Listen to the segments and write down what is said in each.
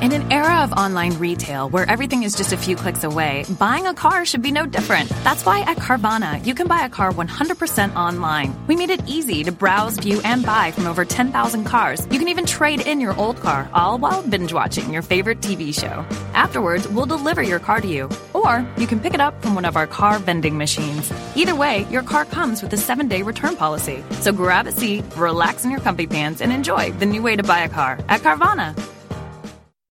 In an era of online retail where everything is just a few clicks away, buying a car should be no different. That's why at Carvana, you can buy a car 100% online. We made it easy to browse, view, and buy from over 10,000 cars. You can even trade in your old car, all while binge watching your favorite TV show. Afterwards, we'll deliver your car to you. Or you can pick it up from one of our car vending machines. Either way, your car comes with a seven day return policy. So grab a seat, relax in your comfy pants, and enjoy the new way to buy a car at Carvana.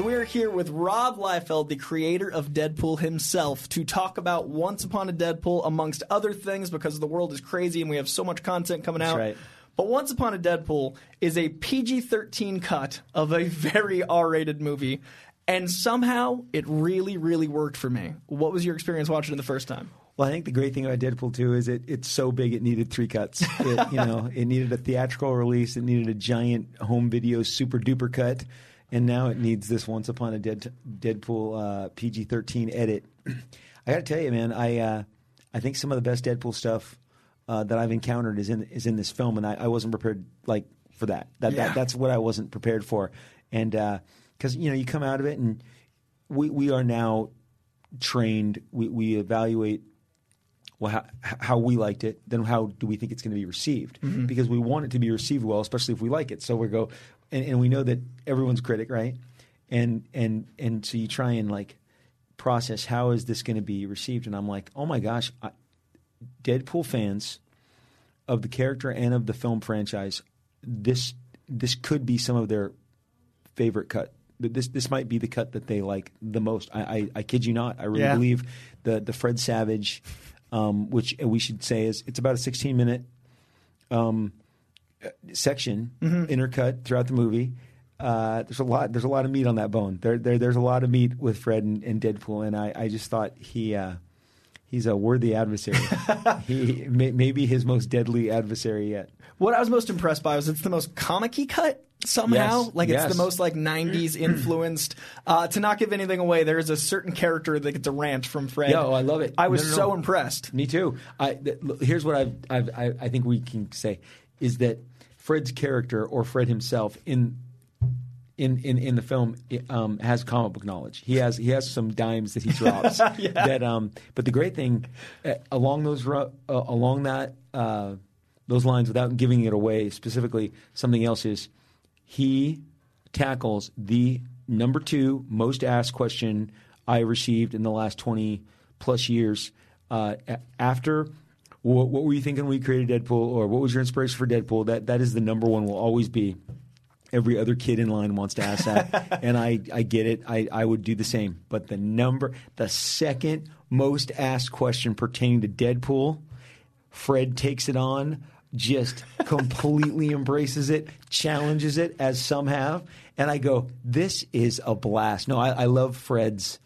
So we are here with Rob Liefeld, the creator of Deadpool himself, to talk about Once Upon a Deadpool, amongst other things, because the world is crazy and we have so much content coming out. right. But Once Upon a Deadpool is a PG 13 cut of a very R rated movie. And somehow it really, really worked for me. What was your experience watching it the first time? Well, I think the great thing about Deadpool 2 is it, it's so big it needed three cuts. It, you know, it needed a theatrical release, it needed a giant home video super duper cut, and now it needs this Once Upon a Dead, Deadpool uh, PG 13 edit. I got to tell you, man, I uh, I think some of the best Deadpool stuff uh, that I've encountered is in is in this film, and I, I wasn't prepared like for that. That, Yeah. that that's what I wasn't prepared for, and because you know you come out of it and we we are now trained. We we evaluate well how, how we liked it. Then how do we think it's going to be received? Because we want it to be received well, especially if we like it. So we go, and, and we know that everyone's critic, right? And and and so you try and like process how is this going to be received? And I'm like, oh my gosh, I, Deadpool fans of the character and of the film franchise, this this could be some of their favorite cut. This this might be the cut that they like the most. I I, I kid you not. I really Yeah. believe the the Fred Savage, um, which we should say is it's about a 16 minute um, uh, section intercut throughout the movie. Uh, there's a lot. There's a lot of meat on that bone. There, there there's a lot of meat with Fred and, and Deadpool, and I, I just thought he uh, he's a worthy adversary. he may, maybe his most deadly adversary yet. What I was most impressed by was it's the most comic-y cut somehow. Yes, Like it's yes. the most like '90s influenced. Uh, to not give anything away, there is a certain character that gets a rant from Fred. Yeah, oh, I love it. I was No, no, so no. impressed. Me too. I, th- here's what I've, I've, I, I think we can say is that Fred's character or Fred himself in in, in, in the film um, has comic book knowledge. He has he has some dimes that he drops. That um, but the great thing uh, along those uh, along that uh, those lines, without giving it away specifically, something else is he tackles the number two most asked question I received in the last 20 plus years. Uh, after what, what were you thinking when we created Deadpool, or what was your inspiration for Deadpool? That that is the number one. Will always be. Every other kid in line wants to ask that, and I, I get it. I, I would do the same. But the number, the second most asked question pertaining to Deadpool, Fred takes it on, just completely embraces it, challenges it as some have, and I go, "This is a blast." No, I, I love Fred's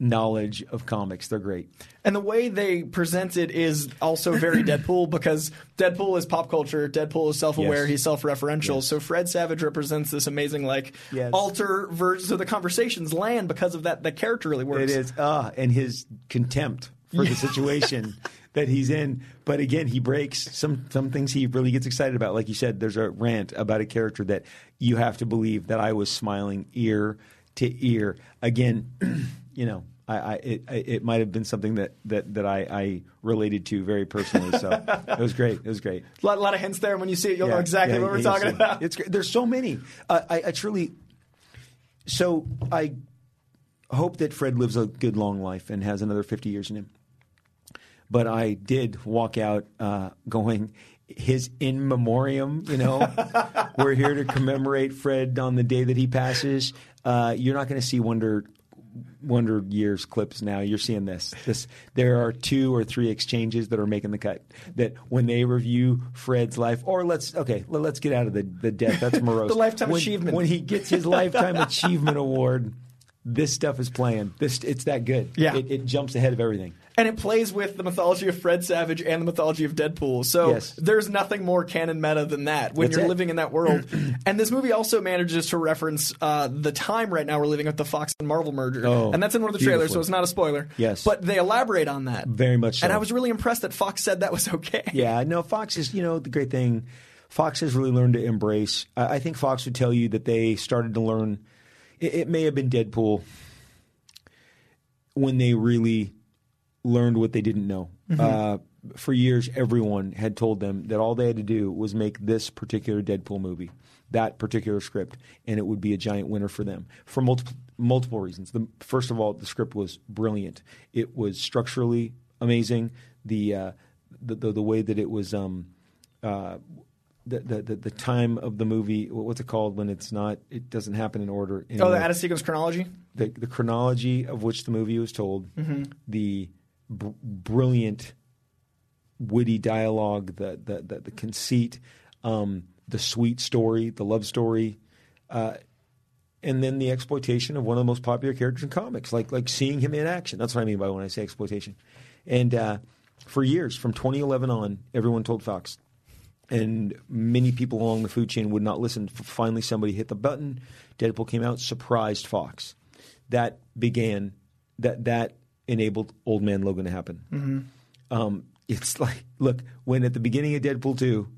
knowledge of comics. They're great. And the way they present it is also very Deadpool because Deadpool is pop culture. Deadpool is self-aware. Yes. He's self-referential. Yes. So Fred Savage represents this amazing like Yes. alter version. So the conversations land because of that. The character really works. It is, ah, and his contempt for the situation that he's in. But again, he breaks some some things he really gets excited about. Like you said, there's a rant about a character that you have to believe that I was smiling ear to ear. Again, you know. I, I, it, it might have been something that, that, that I, I related to very personally. So it was great. It was great. A lot, lot of hints there. When you see it, you'll know exactly yeah, what we're yeah, talking about. It's great. There's so many. Uh, I, I truly. So I hope that Fred lives a good long life and has another 50 years in him. But I did walk out uh, going. His in memoriam, you know, we're here to commemorate Fred on the day that he passes. Uh, you're not going to see Wonder Wonder Years clips now, you're seeing this. This there are two or three exchanges that are making the cut. That when they review Fred's life, or let's okay, let, us get out of the the death. That's morose. The lifetime when, achievement. when he gets his lifetime achievement award. This stuff is playing. This it's that good. Yeah. it, it jumps ahead of everything. and it plays with the mythology of Fred Savage and the mythology of Deadpool. So Yes. there's nothing more canon meta than that when That's you're it. living in that world. and this movie also manages to reference uh, the time right now we're living with the Fox and Marvel merger, Oh, and that's in one of the trailers, so it's not a spoiler. Yes. but they elaborate on that Very much so. And I was really impressed that Fox said that was okay. Yeah, no, Fox is, you know, the great thing. Fox has really learned to embrace. I, I think Fox would tell you that they started to learn. It, it may have been Deadpool when they really learned what they didn't know. Uh, for years, everyone had told them that all they had to do was make this particular Deadpool movie, that particular script, and it would be a giant winner for them for multiple multiple reasons. The, first of all, the script was brilliant. It was structurally amazing. The uh, the, the the way that it was. Um, uh, the, the, the, the time of the movie, what's it called when it's not, it doesn't happen in order. Oh, the out of sequence chronology. the, the chronology of which the movie was told, the br- brilliant, witty dialogue, the the the, the conceit, um, the sweet story, the love story, uh, and then the exploitation of one of the most popular characters in comics, like like seeing him in action. That's what I mean by when I say exploitation. And uh, for years, from 2011 on, everyone told Fox, and many people along the food chain would not listen. Finally, somebody hit the button. Deadpool came out, surprised Fox. That began that that enabled Old Man Logan to happen. Um, it's like look when at the beginning of Deadpool two,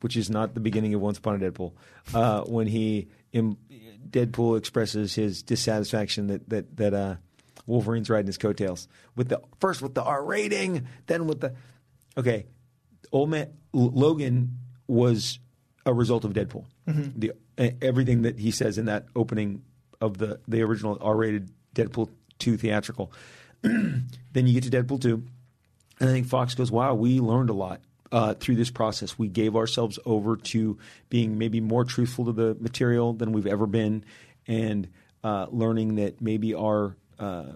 which is not the beginning of Once Upon a Deadpool, uh, when he im- Deadpool expresses his dissatisfaction that that that uh, Wolverine's riding his coattails with the first with the R rating, then with the okay old man Logan was a result of Deadpool. The e- everything that he says in that opening of the the original R-rated Deadpool two theatrical. then you get to Deadpool two, and I think Fox goes, "Wow, we learned a lot." Uh, through this process, we gave ourselves over to being maybe more truthful to the material than we've ever been, and uh, learning that maybe our uh,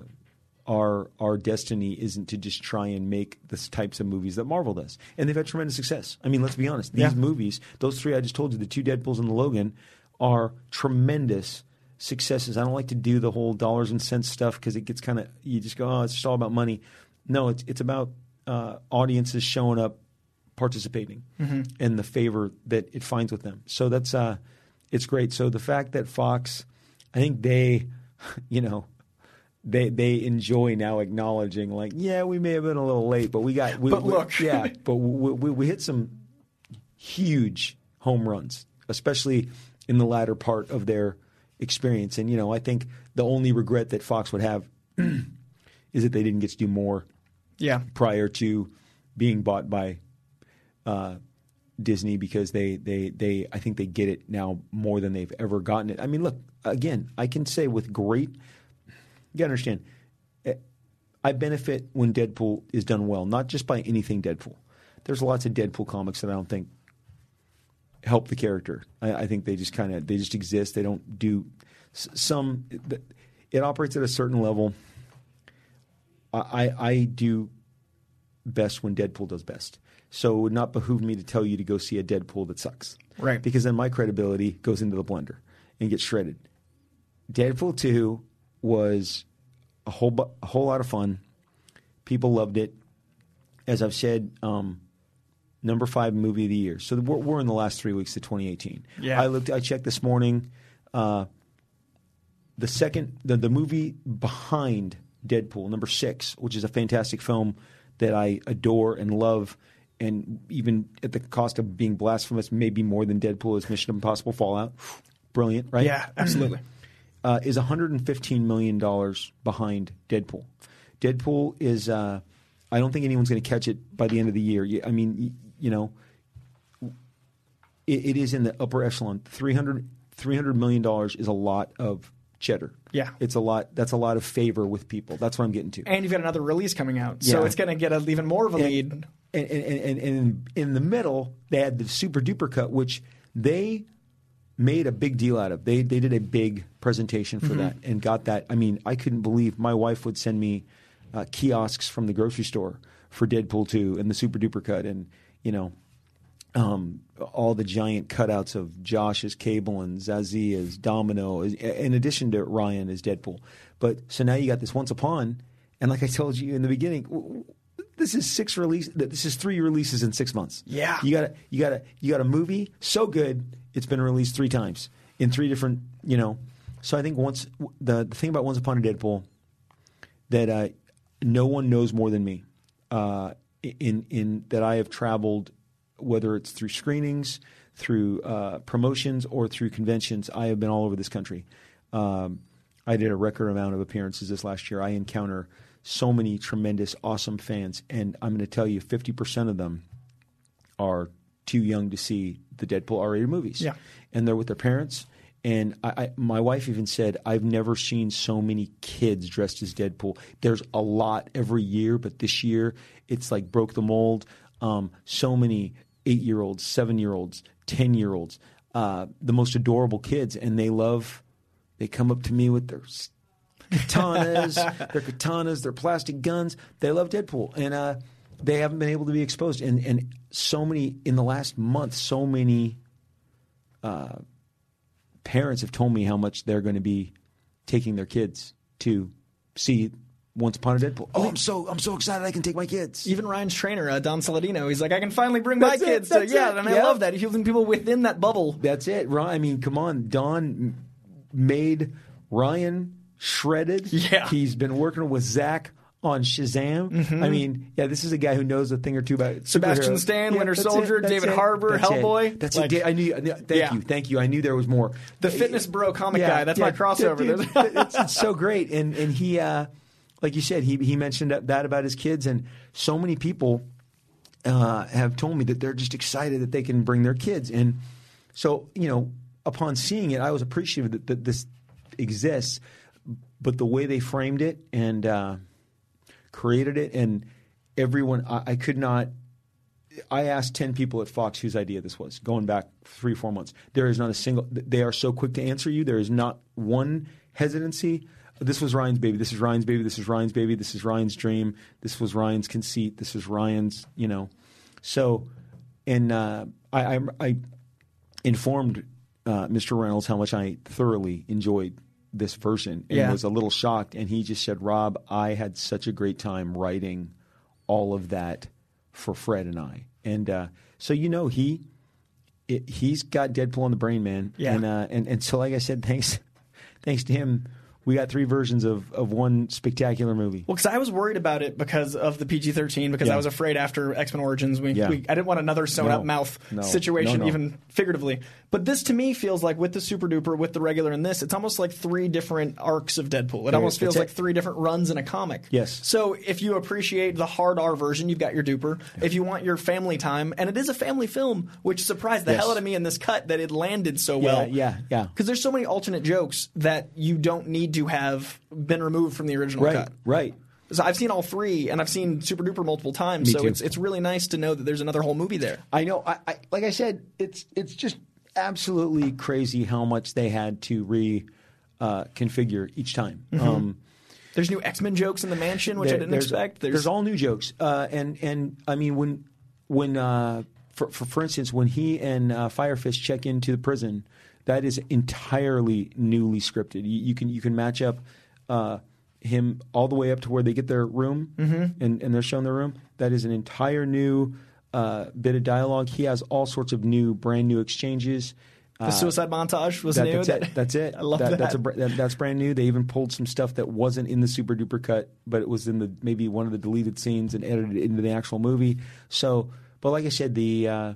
our our destiny isn't to just try and make the types of movies that Marvel does, and they've had tremendous success. I mean, let's be honest; these Yeah. movies, those three I just told you, the two Deadpool's and the Logan, are tremendous successes. I don't like to do the whole dollars and cents stuff because it gets kind of you just go, oh, it's just all about money. No, it's it's about uh, audiences showing up, participating, and the favor that it finds with them. So that's uh, it's great. So the fact that Fox, I think they, you know they they enjoy now acknowledging like yeah we may have been a little late but we got we, But we- look. yeah but we, we, we hit some huge home runs especially in the latter part of their experience and you know I think the only regret that Fox would have is that they didn't get to do more Yeah. prior to being bought by uh, Disney because they, they, they I think they get it now more than they've ever gotten it. I mean, look again, I can say with great. You got to understand, eh, I benefit when Deadpool is done well, not just by anything Deadpool. There's lots of Deadpool comics that I don't think help the character. I, I think they just kind of they just exist. They don't do s- some. It operates at a certain level. I, I I do best when Deadpool does best. So it would not behoove me to tell you to go see a Deadpool that sucks. Right. Because then my credibility goes into the blender and gets shredded. Deadpool 2 was a whole bu- a whole lot of fun. People loved it. As I've said, um, number five movie of the year. So we're, we're in the last three weeks of 2018. Yeah. I looked. I checked this morning. Uh, the second, the, the movie behind Deadpool, number six, which is a fantastic film that I adore and love, and even at the cost of being blasphemous, maybe more than Deadpool is Mission Impossible Fallout. Brilliant, right? Yeah, absolutely. uh, is 115 million dollars behind Deadpool. Deadpool is. Uh, I don't think anyone's going to catch it by the end of the year. I mean, you know, it, it is in the upper echelon. 300, 300 million dollars is a lot of cheddar. Yeah. it's a lot. That's a lot of favor with people. That's what I'm getting to. And you've got another release coming out, so Yeah. it's going to get a, even more of a lead. And, and, and, and, and in the middle, they had the super duper cut, which they made a big deal out of. They they did a big presentation for Mm-hmm. that and got that. I mean, I couldn't believe my wife would send me uh, kiosks from the grocery store for Deadpool two and the Super Duper cut, and you know. Um, all the giant cutouts of Josh as Cable and Zazie as Domino, in addition to Ryan as Deadpool. But so now you got this Once Upon, and like I told you in the beginning, this is six release. This is three releases in six months. Yeah. you got a you got a you got a movie so good it's been released three times in three different you know. So I think once the the thing about Once Upon a Deadpool that uh, no one knows more than me. Uh, in in that I have traveled, whether it's through screenings, through uh, promotions, or through conventions. I have been all over this country. Um, I did a record amount of appearances this last year. I encounter so many tremendous, awesome fans, and I'm going to tell you, fifty percent of them are too young to see the Deadpool R-rated movies. Yeah. and they're with their parents. And I, I, my wife even said, "I've never seen so many kids dressed as Deadpool. There's a lot every year, but this year it's like broke the mold. Um, so many eight-year-olds, seven-year-olds, ten-year-olds, uh, the most adorable kids, and they love. They come up to me with their katanas, their katanas, their plastic guns. They love Deadpool, and uh, they haven't been able to be exposed. And and so many in the last month, so many uh, parents have told me how much they're going to be taking their kids to see Once Upon a Deadpool. Oh, I'm so I'm so excited! I can take my kids. Even Ryan's trainer, uh, Don Saladino, he's like, I can finally bring my it, kids to that's yeah, it, and I yeah. love that. He's holding people within that bubble. That's it, Ron. I mean, come on, Don made Ryan shredded. Yeah. he's been working with Zach on Shazam. I mean, yeah, this is a guy who knows a thing or two about Mm-hmm. Sebastian. Stan, Yeah, Winter that's it, Soldier, David it, Harbour, that's it. Hellboy. That's Like- it. I knew. Thank Yeah. you, thank you. I knew there was more. The fitness bro comic guy. That's my crossover. dude, it's, it's so great, and and he, uh, like you said, he he mentioned that, that about his kids, and so many people uh, have told me that they're just excited that they can bring their kids, and so you know, upon seeing it, I was appreciative that, that this exists, but the way they framed it and uh, created it, and everyone, I, I could not. I asked 10 people at Fox whose idea this was, going back three, four months. There is not a single, they are so quick to answer you. There is not one hesitancy. This was Ryan's baby. This is Ryan's baby. This is Ryan's baby. This is Ryan's dream. This was Ryan's conceit. This is Ryan's, you know. So, and uh, I, I, I informed uh, Mr. Reynolds how much I thoroughly enjoyed this version and Yeah. was a little shocked. And he just said, Rob, I had such a great time writing all of that for Fred and I. And uh, so, you know, he it, he's got Deadpool on the brain, man. Yeah. And, uh, and and so, like I said, thanks thanks to him, we got three versions of, of one spectacular movie. Well, because I was worried about it because of the PG thirteen. Because Yeah. I was afraid after X Men Origins, we, Yeah. we I didn't want another sewn No. up mouth No. situation, No, even figuratively. But this to me feels like with the Super Duper, with the regular, and this, it's almost like three different arcs of Deadpool. It There- almost feels like it. three different runs in a comic. Yes. So if you appreciate the hard R version, you've got your Duper. If you want your family time, and it is a family film, which surprised the Yes. hell out of me in this cut that it landed so well. yeah, yeah. Because there's so many alternate jokes that you don't need to have been removed from the original Right, cut. right. So I've seen all three, and I've seen Super Duper multiple times. Me so too. it's it's really nice to know that there's another whole movie there. I know. I, I like I said, it's it's just absolutely crazy how much they had to re uh, configure each time. Um, There's new X Men jokes in the mansion, which I didn't there's, expect. There's, all new jokes, uh, and and I mean when when uh, for, for for instance when he and uh, Firefist check into the prison, that is entirely newly scripted. You, you can you can match up. Uh, him all the way up to where they get their room Mm-hmm. and, and they're shown their room. That is an entire new uh, bit of dialogue. He has all sorts of new, brand new exchanges. the suicide montage was That- new. that's it. That's it. I love that, that. That's a that, that's brand new. They even pulled some stuff that wasn't in the super duper cut, but it was in the maybe one of the deleted scenes and edited it into the actual movie. So, but like I said, the uh,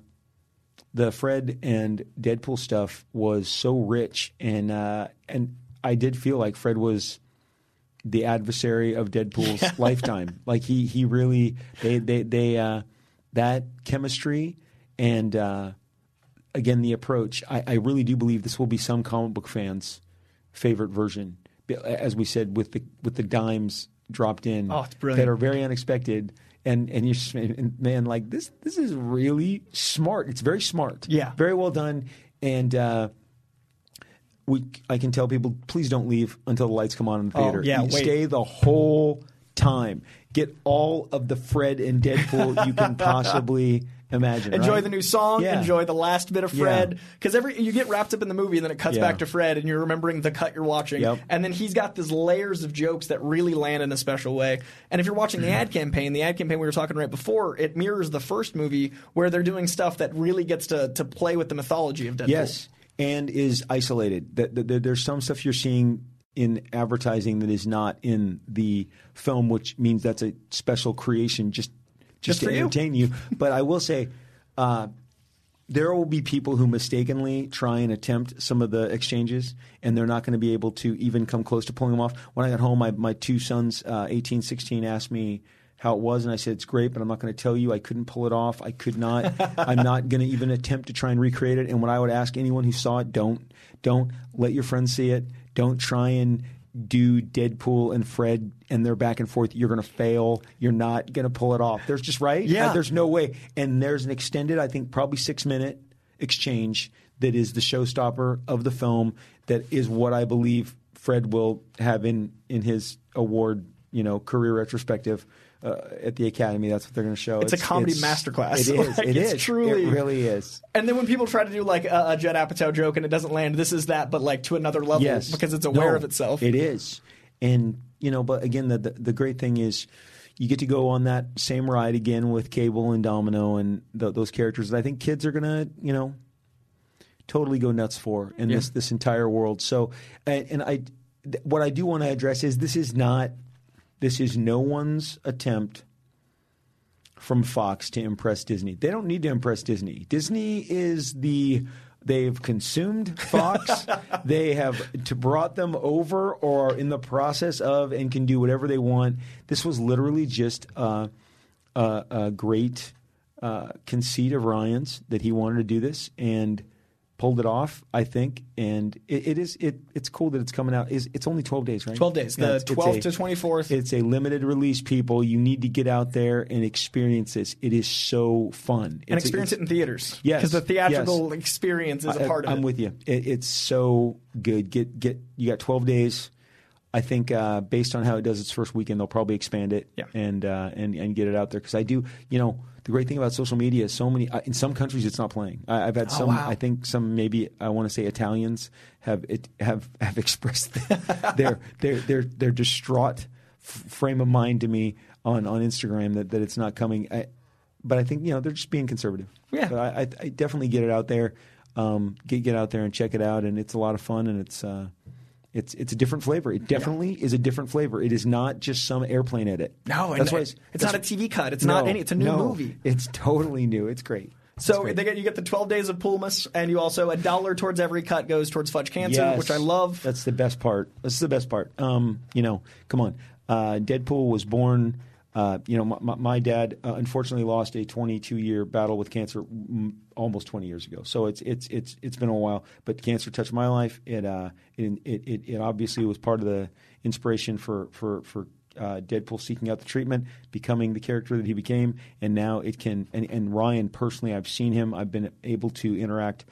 the Fred and Deadpool stuff was so rich, and uh, and I did feel like Fred was the adversary of Deadpool's lifetime. Like he he really they they they uh, that chemistry and uh, again the approach. I, I really do believe this will be some comic book fans' favorite version. As we said, with the with the dimes dropped in Oh, that are very unexpected. And and you just and man, like this this is really smart. It's very smart. Yeah. very well done. And uh, we I can tell people please don't leave until the lights come on in the Oh, theater. yeah, You stay the whole time. Get all of the Fred and Deadpool you can possibly imagine. Enjoy right? the new song. Yeah. Enjoy the last bit of Fred. Because every you get wrapped up in the movie, and then it cuts Yeah. back to Fred, and you're remembering the cut you're watching. Yep. And then he's got these layers of jokes that really land in a special way. And if you're watching the mm-hmm. ad campaign, the ad campaign we were talking right before, it mirrors the first movie where they're doing stuff that really gets to to play with the mythology of Deadpool. Yes, and is isolated. That that- that There's some stuff you're seeing in advertising that is not in the film, which means that's a special creation just Just to for you. entertain you. But I will say. Uh, there will be people who mistakenly try and attempt some of the exchanges, and they're not going to be able to even come close to pulling them off. When I got home, my, my two sons, uh, 18, 16, asked me how it was, and I said, It's great, but I'm not going to tell you. I couldn't pull it off. I could not. I'm not going to even attempt to try and recreate it. And what I would ask anyone who saw it, don't, don't let your friends see it. Don't try and do Deadpool and Fred and they're back and forth. You're going to fail. You're not going to pull it off. There's just right. Yeah. Uh, there's no way. And there's an extended, I think, probably six minute exchange that is the showstopper of the film. That is what I believe Fred will have in in his award, you know, career retrospective. Uh, at the Academy, that's what they're going to show. It's a comedy masterclass. It is. Like, it it's is. truly- It really is. And then when people try to do like a, a Judd Apatow joke and it doesn't land, this is that, but like to another level yes. because it's aware No, of itself. It is, and you know, but again, the, the the great thing is. You get to go on that same ride again with Cable and Domino and th- those characters that I think kids are gonna, you know, totally go nuts for in this this entire world. So, and, and I, th- what I do want to address is this is not, this is no one's attempt from Fox to impress Disney. They don't need to impress Disney. Disney is the they've consumed Fox. they have to brought them over or are in the process of and can do whatever they want. This was literally just uh, a, a great uh, conceit of Ryan's that he wanted to do this and pulled it off. I think, and it, it is it. It's cool that it's coming out. Is it's only twelve days, right? 12 days, the 12th to 24th. It's a limited release. People, you need to get out there and experience this. It is so fun. and It's a- experience it in theaters. Yes, Because the theatrical yes. experience is a I- part of I'm it. with you. It, it's so good. Get get. You got 12 days. I think uh, based on how it does its first weekend, they'll probably expand it Yeah. and uh, and and get it out there. Because I do, you know, the great thing about social media is so many. Uh, in some countries, it's not playing. I, I've had some. Oh, wow. I think some maybe I want to say Italians have it have have expressed their their their their distraught f- frame of mind to me on on Instagram that that it's not coming. I, but I think you know they're just being conservative. Yeah. But I, I, I definitely get it out there. Um, get get out there and check it out, and it's a lot of fun, and it's uh, it's it's a different flavor. It definitely is a different flavor. It is not just some airplane edit. No, that's why it's, it's, not a TV cut. It's no, not any. It's a new no. movie. It's totally new. It's great. So they get you get the 12 days of Poolmas, and you also a dollar towards every cut goes towards Fudge Cancer, Yes. which I love. That's the best part. That's the best part. Um, you know, come on. Uh, Deadpool was born. Uh, you know, my, my, dad uh, unfortunately lost a 22 year battle with cancer mm, almost 20 years ago. So it's it's it's it's been a while. But cancer touched my life. It uh, it it it obviously was part of the inspiration for for for uh, Deadpool seeking out the treatment, becoming the character that he became, and now it can. And, and Ryan personally, I've seen him. I've been able to interact.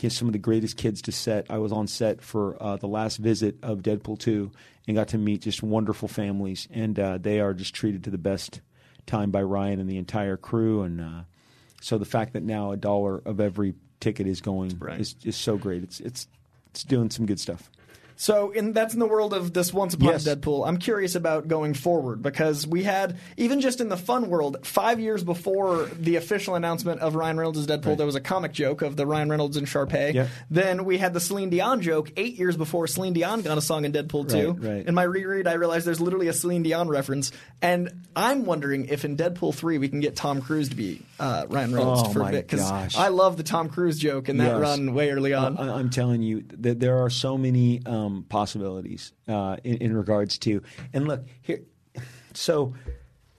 He has some of the greatest kids to set. I was on set for uh, the last visit of Deadpool 2 and got to meet just wonderful families, and uh, they are just treated to the best time by Ryan and the entire crew. And uh, so the fact that now a dollar of every ticket is going Right. is, is so great. It's it's it's doing some good stuff. So in, that's in the world of this Once Upon Yes. a Deadpool. I'm curious about going forward because we had even just in the fun world, five years before the official announcement of Ryan Reynolds Deadpool, there was a comic joke of the Ryan Reynolds and Shar-Pei. Yeah. Then we had the Celine Dion joke eight years before Celine Dion got a song in Deadpool 2. Right, right. In my reread, I realized there's literally a Celine Dion reference, and I'm wondering if in Deadpool 3 we can get Tom Cruise to be uh, Ryan Reynolds Oh, for a bit because. I love the Tom Cruise joke in that Yes. run way early on. I, I'm telling you that there are so many um, possibilities uh, in, in regards to. And look here, so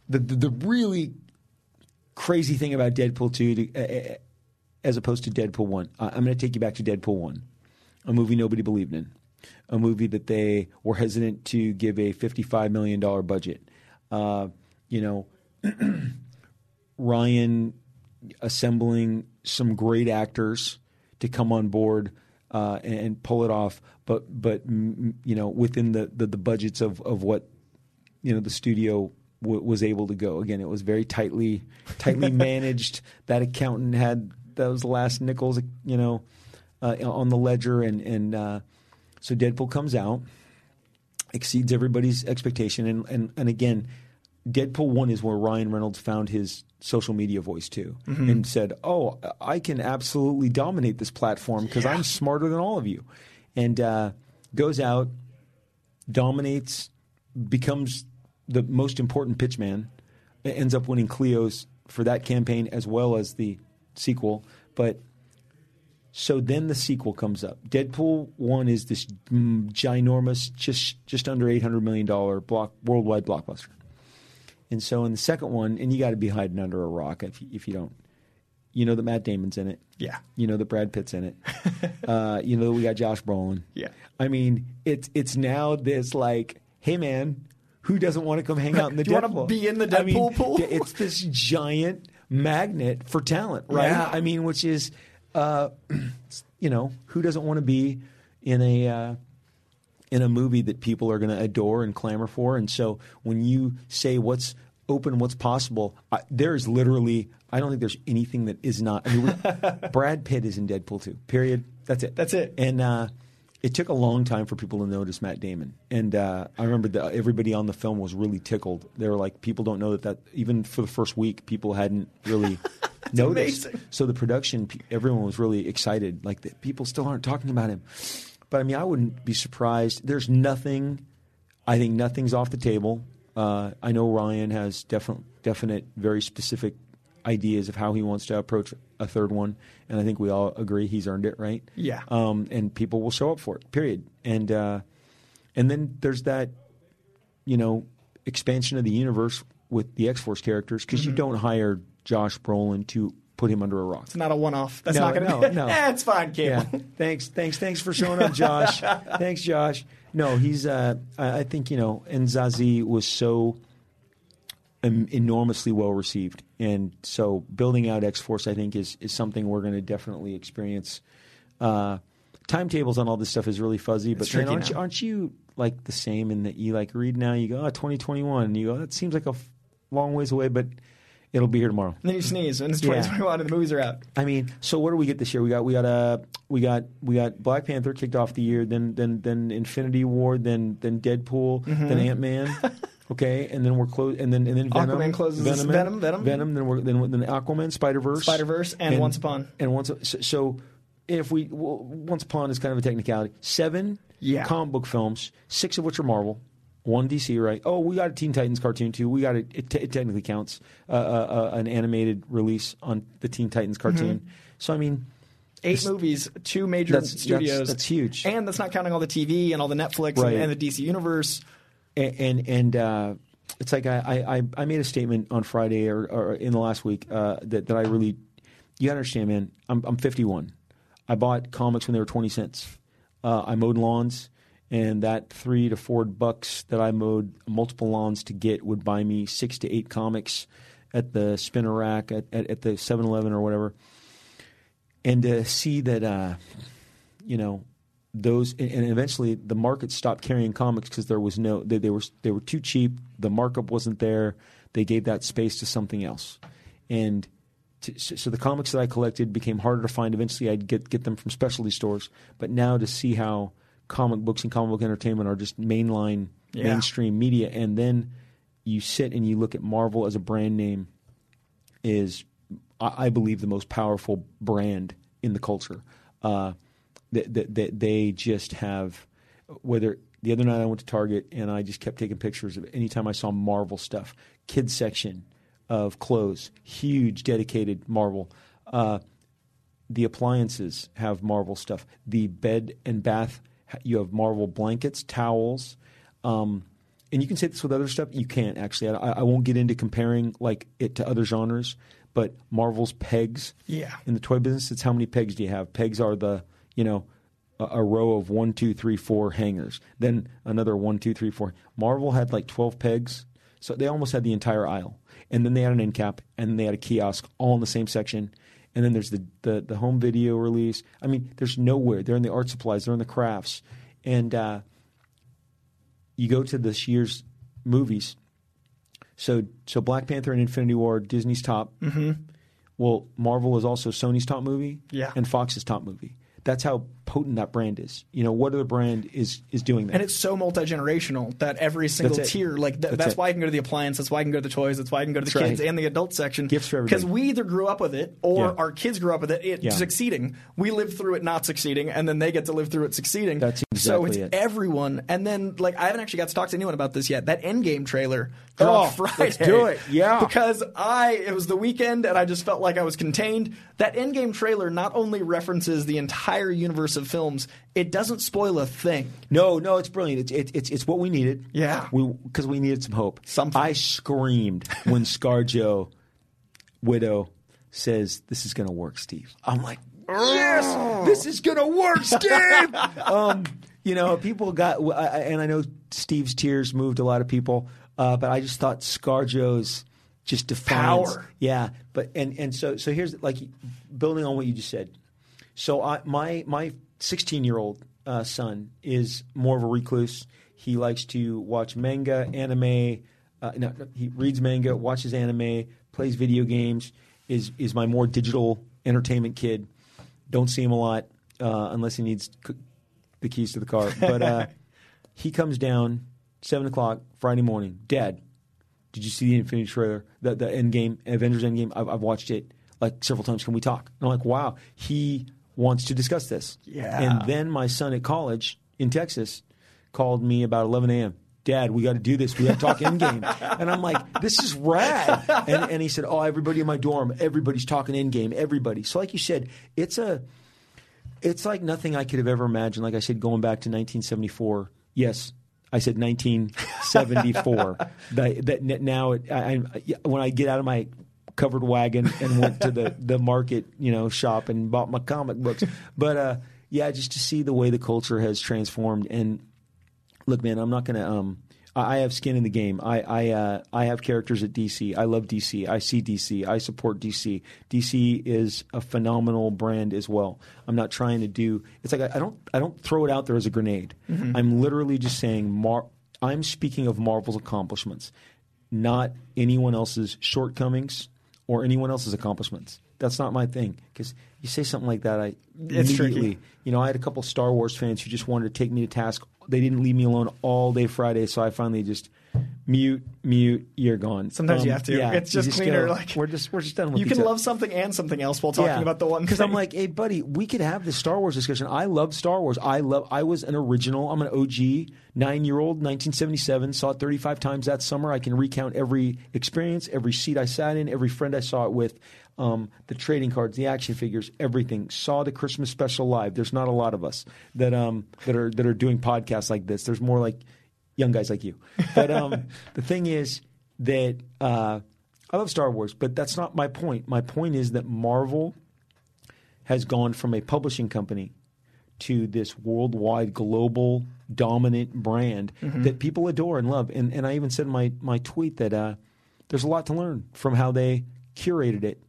the the, the really crazy thing about Deadpool two, to, uh, as opposed to Deadpool one, I'm going to take you back to Deadpool one, a movie nobody believed in, a movie that they were hesitant to give a 55 million dollar budget. Uh, you know, Ryan assembling some great actors to come on board. uh, and pull it off, but but mm, you know within the, the, the budgets of, of what you know the studio w- was able to go. Again, it was very tightly tightly managed. That accountant had those last nickels, you know, uh, on the ledger, and and uh, so Deadpool comes out, exceeds everybody's expectation, and and and again. Deadpool 1 is where Ryan Reynolds found his social media voice too and said, Oh, I can absolutely dominate this platform because I'm smarter than all of you. And uh, goes out, dominates, becomes the most important pitchman, ends up winning Clio's for that campaign as well as the sequel. But so then the sequel comes up. Deadpool one is this mm, ginormous, just just under eight hundred million dollar block worldwide blockbuster. And so in the second one, and you got to be hiding under a rock if you, if you don't, you know that Matt Damon's in it. Yeah. You know that Brad Pitt's in it. uh, you know that we got Josh Brolin. Yeah. I mean, it's it's now this like, hey man, who doesn't want to come hang out in the you Deadpool? be in the I mean, Deadpool pool? It's this giant magnet for talent, right? Yeah. I mean, which is, uh, you know, who doesn't want to be in a uh, in a movie that people are going to adore and clamor for? And so when you say what's open, what's possible, I, there's literally, I don't think there's anything that is not. I mean, Brad Pitt is in Deadpool 2, period. That's it. That's it. And uh, it took a long time for people to notice Matt Damon. And uh, I remember that everybody on the film was really tickled. They were like, people don't know that that, even for the first week, people hadn't really noticed. amazing. So the production, everyone was really excited. Like, that people still aren't talking about him. But I mean, I wouldn't be surprised. There's nothing, I think nothing's off the table. Uh, I know Ryan has definite, definite, very specific ideas of how he wants to approach a third one, and I think we all agree he's earned it, right? Yeah. Um, and people will show up for it. Period. And uh, and then there's that, you know, expansion of the universe with the X Force characters because you don't hire Josh Brolin to put him under a rock. It's not a one off. That's No, not going to no, be. no. eh, it's fine, Yeah. Thanks, thanks, thanks for showing up, Josh. thanks, Josh. No, he's. Uh, I think you know, and Zazie was so enormously well received, and so building out X Force, I think, is is something we're going to definitely experience. Uh, timetables on all this stuff is really fuzzy, but man, aren't you, aren't you like the same in that you like read now? You go, oh, 2021, and you go, that seems like a f- long ways away, but it'll be here tomorrow. And then you sneeze, and it's Yeah. 2021, and the movies are out. I mean, so what do we get this year? We got we got uh we got we got Black Panther kicked off the year, then then then Infinity War, then then Deadpool, Mm-hmm. then Ant Man. Okay, and then we're close, and then and then Venom, Aquaman closes- Venom, Venom, Venom. Venom. Then we're then, then Aquaman, Spider Verse, Spider-Verse, and Once Upon. and once so, so if we well, Once Upon is kind of a technicality. Seven Yeah. comic book films, six of which are Marvel. One DC, right? Oh, we got a Teen Titans cartoon too. We got it. It, it technically counts uh, uh, uh, an animated release on the Teen Titans cartoon. Mm-hmm. So I mean, Eight movies, two major That's- that's- studios. that's huge. And that's not counting all the TV and all the Netflix Right. and, and the DC universe. and and, and uh, it's like I, I I made a statement on Friday or, or in the last week uh, that that I really you gotta understand, man. I'm I'm 51. I bought comics when they were 20 cents. Uh, I mowed lawns, and that three to four bucks that I mowed multiple lawns to get would buy me six to eight comics at the spinner rack at, at, at the 7-Eleven or whatever. And to see that, uh, you know, those and eventually the market stopped carrying comics because there was no they, they were they were too cheap. The markup wasn't there. They gave that space to something else, and to, so the comics that I collected became harder to find. Eventually, I'd get get them from specialty stores. But now to see how comic books and comic book entertainment are just mainline Yeah. mainstream media, and then you sit and you look at Marvel as a brand name is, I I believe, the most powerful brand in the culture. Uh, that, that, that they just have, whether the other night I went to Target and I just kept taking pictures of anytime I saw Marvel stuff, kids section of clothes, huge dedicated Marvel. Uh, the appliances have Marvel stuff. The bed and bath, you have Marvel blankets, towels. Um, and you can say this with other stuff. You can't actually. I, I won't get into comparing like it to other genres, but Marvel's pegs. Yeah. In the toy business, it's how many pegs do you have? Pegs are the you know a, a row of one, two, three, four hangers. Then another one, two, three, four. Marvel had like twelve pegs, so they almost had the entire aisle. And then they had an end cap, and they had a kiosk, all in the same section. And then there's the, the the home video release. I mean, there's nowhere. They're in the art supplies. They're in the crafts, and uh, you go to this year's movies. So so Black Panther and Infinity War, Disney's top. Mm-hmm. Well, Marvel is also Sony's top movie, Yeah. and Fox's top movie. That's how potent that brand is. You know, what other brand is is doing that? And it's so multi generational that every single That's tier, like th- That's that's, why I can go to the appliance, that's why I can go to the toys, that's why I can go to the That's kids right. and the adult section. Gifts for Because we either grew up with it or Yeah. our kids grew up with it, it Yeah. succeeding. We lived through it not succeeding, and then they get to live through it succeeding. That's exactly so it's it. everyone. And then, like, I haven't actually got to talk to anyone about this yet. That Endgame trailer Oh, Friday. let's do it. Yeah. Because I, it was the weekend, and I just felt like I was contained. That Endgame trailer not only references the entire universe of films, it doesn't spoil a thing. No, no, it's brilliant. It's it's it's, it's what we needed. Yeah. we because we needed some hope. Something. I screamed when ScarJo, widow, says this is going to work, Steve. I'm like, yes, this is going to work, Steve. um, you know, people got, and I know Steve's tears moved a lot of people, uh, but I just thought ScarJo's just defiance. Power. Yeah, but and and so so here's like building on what you just said. So I, my my 16 year old uh, son is more of a recluse. He likes to watch manga, anime. Uh, no, he reads manga, watches anime, plays video games. Is is my more digital entertainment kid. Don't see him a lot uh, unless he needs c- the keys to the car. But uh, he comes down seven o'clock Friday morning. Dad, did you see the Infinity trailer? The the Endgame, Avengers Endgame. I've, I've watched it like several times. Can we talk? And I'm like, wow. He wants to discuss this. Yeah. And then my son at college in Texas called me about 11 a.m. Dad, we got to do this. We got to talk Endgame. and I'm like, this is rad. And, and he said, oh, everybody in my dorm, everybody's talking Endgame. Everybody. So like you said, it's a it's like nothing I could have ever imagined. Like I said, going back to 1974. Yes, I said 1974. that, that now, it, I, I, when I get out of my covered wagon and went to the, the market, you know, shop and bought my comic books. But uh, yeah, just to see the way the culture has transformed. And look, man, I'm not going to. Um, I have skin in the game. I I, uh, I have characters at DC. I love DC. I see DC. I support DC. DC is a phenomenal brand as well. I'm not trying to do. It's like I, I don't I don't throw it out there as a grenade. I'm literally just saying. Mar- I'm speaking of Marvel's accomplishments, not anyone else's shortcomings or anyone else's accomplishments. That's not my thing. Because you say something like that, I It's tricky. immediately you know, I had a couple Star Wars fans who just wanted to take me to task. They didn't leave me alone all day Friday, so I finally just mute, mute. You're gone. Sometimes you Um, have to. Yeah, It's you just cleaner, go, like- we're just we're just done with. You each can other. love something and something else while talking about the one. Because I'm like, hey, buddy, we could have this Star Wars discussion. I love Star Wars. I love. I was an original. I'm an OG, nine year old, 1977. Saw it 35 times that summer. I can recount every experience, every seat I sat in, every friend I saw it with. Um, the trading cards, the action figures, everything. Saw the Christmas special live. There's not a lot of us that um, that are that are doing podcasts like this. There's more like young guys like you. But um, the thing is that uh, I love Star Wars, but that's not my point. My point is that Marvel has gone from a publishing company to this worldwide, global, dominant brand that people adore and love. And, and I even said in my, my tweet that uh, there's a lot to learn from how they curated it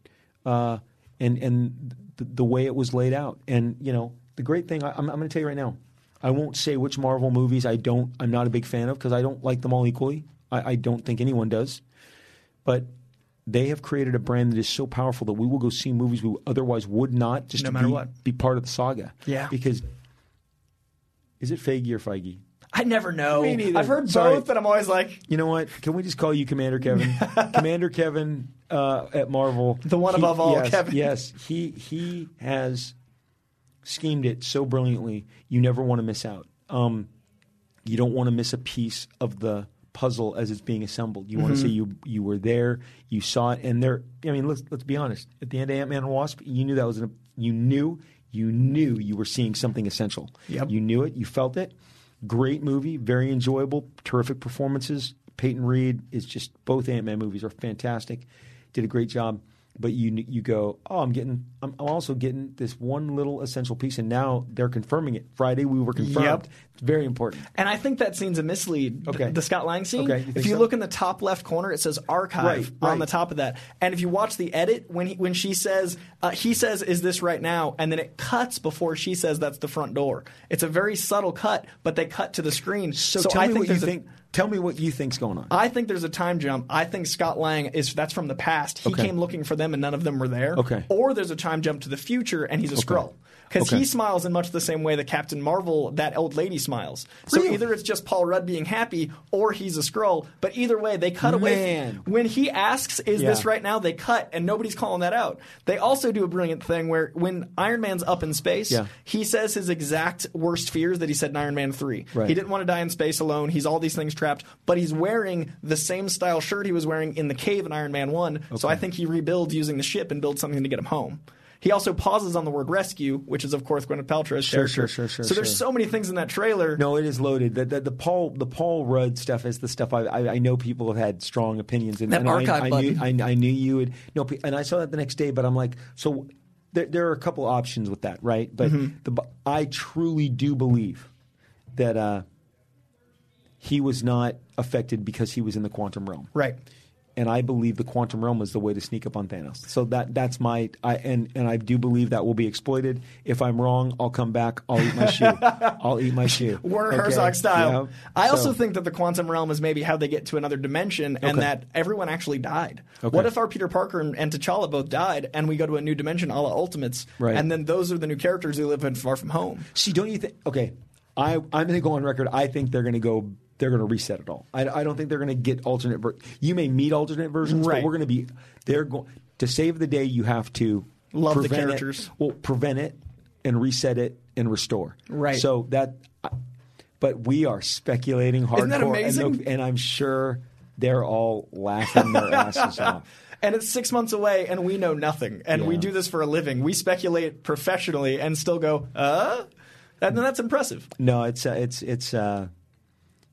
uh, and, and the, the way it was laid out. And, you know, the great thing, I, I'm, I'm going to tell you right now, I won't say which Marvel movies I don't, I'm not a big fan of because I don't like them all equally. I, I don't think anyone does. But they have created a brand that is so powerful that we will go see movies we otherwise would not just No to matter be, what. be part of the saga. Yeah. Because is it Feige or Feige? I never know. Me neither. I've heard Sorry. both, but I'm always like, You know what? Can we just call you Commander Kevin? Commander Kevin uh, at Marvel. The one above all, yes, Kevin. Yes. He he has schemed it so brilliantly. You never want to miss out. Um, you don't want to miss a piece of the puzzle as it's being assembled. You want to say Mm-hmm. you you were there, you saw it, and there. I mean, let's let's be honest. At the end of Ant Man and Wasp, you knew that was an, you knew you knew you were seeing something essential. Yep. You knew it. You felt it. Great movie, very enjoyable, terrific performances. Peyton Reed is just both Ant Man movies are fantastic. Did a great job. But you you go, oh, I'm getting, I'm, I'm also getting this one little essential piece, and now they're confirming it. Friday we were confirmed. Yep. It's very important. And I think that scene's a mislead. Okay. The Scott Lang scene. Okay, you if you so? look in the top left corner, it says archive Right, on right. the top of that. And if you watch the edit, when he, when she says, uh, he says, "Is this right now?" and then it cuts before she says, "That's the front door." It's a very subtle cut, but they cut to the screen. So, tell I me think what you a- think. Tell me what you think's going on. I think there's a time jump. I think Scott Lang is that's from the past. He Okay. came looking for them and none of them were there. Okay. Or there's a time jump to the future and he's a Skrull. Because Okay. he smiles in much the same way that Captain Marvel, that old lady, smiles. So Really? either it's just Paul Rudd being happy or he's a Skrull. But either way, they cut away. When he asks, "Is this right now?" They cut, and nobody's calling that out. They also do a brilliant thing where when Iron Man's up in space, Yeah. he says his exact worst fears that he said in Iron Man three. Right. He didn't want to die in space alone. He's all these things trapped, but he's wearing the same style shirt he was wearing in the cave in Iron Man 1. So I think he rebuilds using the ship and builds something to get him home. He also pauses on the word rescue, which is, of course, Gwyneth Paltrow's Sure, character. sure, sure, sure, So there's sure. so many things in that trailer. No, it is loaded. The, the, the Paul the Paul Rudd stuff is the stuff I, I, I know people have had strong opinions. And, That and archive I, I knew, button. I, I knew you would. No, and I saw that the next day. But I'm like, so there, there are a couple options with that, right? But Mm-hmm. the, I truly do believe that uh, he was not affected because he was in the quantum realm. Right. And I believe the quantum realm is the way to sneak up on Thanos. So that that's my I and and I do believe that will be exploited. If I'm wrong, I'll come back. I'll eat my shoe. I'll eat my shoe. Werner Okay? Herzog style. Yeah. I also think that the quantum realm is maybe how they get to another dimension and Okay. that everyone actually died. Okay. What if our Peter Parker and, and T'Challa both died and we go to a new dimension a la Ultimates Right. and then those are the new characters who live in Far From Home? See, don't you think? Okay, I I'm going to go on record. I think they're going to go. They're going to reset it all. I, I don't think they're going to get alternate. Ver- you may meet alternate versions, Right. but we're going to be. They're going to save the day. You have to Love the prevent it- characters. well, prevent it and reset it and restore. Right. So that. But we are speculating hardcore, Isn't that amazing? And, and I'm sure they're all laughing their asses off. And it's six months away, and we know nothing. And we do this for a living. We speculate professionally and still go, uh? And that's impressive. No, it's uh, it's it's uh,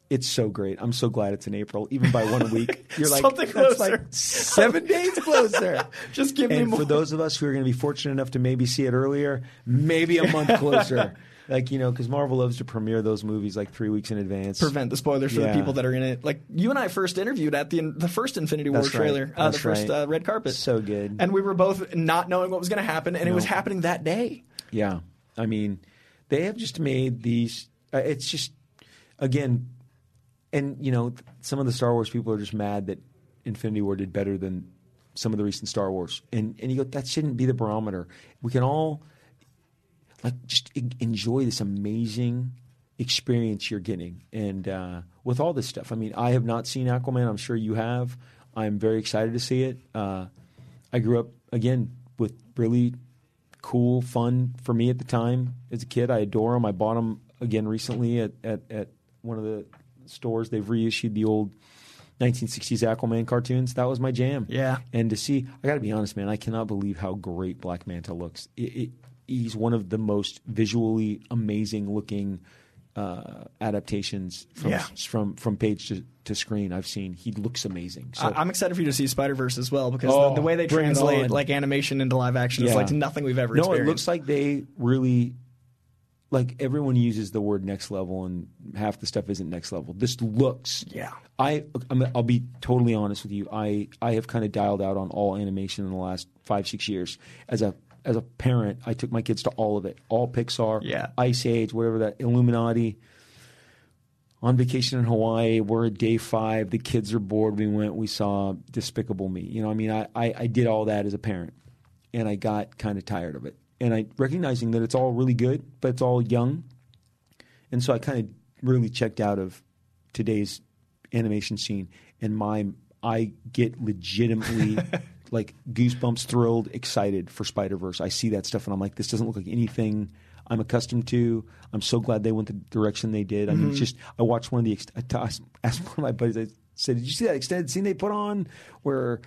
it's so great. I'm so glad it's in April, even by one week. You're like Something that's closer. like seven days closer. Just give me and more. for those of us who are going to be fortunate enough to maybe see it earlier, maybe a month closer. like you know, because Marvel loves to premiere those movies like three weeks in advance. Prevent the spoilers for Yeah. the people that are in it. Like you and I first interviewed at the the first Infinity War That's right. trailer, uh, the first right. uh, red carpet. So good. And we were both not knowing what was going to happen, and it was happening that day. Yeah, I mean, they have just made these. Uh, it's just again, and you know, some of the Star Wars people are just mad that Infinity War did better than some of the recent Star Wars, and and you go, that shouldn't be the barometer. We can all like just enjoy this amazing experience you're getting, and uh, with all this stuff. I mean, I have not seen Aquaman. I'm sure you have. I'm very excited to see it. Uh, I grew up again with really cool, fun for me at the time as a kid. I adore them. I bought them again recently at, at, at one of the stores. They've reissued the old 1960s Aquaman cartoons. That was my jam. Yeah. And to see, I got to be honest, man, I cannot believe how great Black Manta looks. It, it, he's one of the most visually amazing looking uh, adaptations from Yeah. from from page to, to screen I've seen. He looks amazing. So I- I'm excited for you to see Spider Verse as well because Oh, the, the way they translate like animation into live action is like nothing we've ever no, experienced. it looks like they really like everyone uses the word next level, and half the stuff isn't next level. This looks. Yeah. I I'm, I'll be totally honest with you. I I have kind of dialed out on all animation in the last five six years. As a as a parent, I took my kids to all of it, all Pixar, Yeah. Ice Age, whatever that Illuminati. On vacation in Hawaii, we're at day five. The kids are bored. We went. We saw Despicable Me. You know, I mean, I, I, I did all that as a parent, and I got kind of tired of it. And I recognizing that it's all really good, but it's all young, and so I kind of really checked out of today's animation scene. And my I get legitimately like goosebumps, thrilled, excited for Spider Verse. I see that stuff, and I'm like, this doesn't look like anything I'm accustomed to. I'm so glad they went the direction they did. I mean, it's just I watched one of the. ex- I t- I asked one of my buddies. I said, "Did you see that extended scene they put on where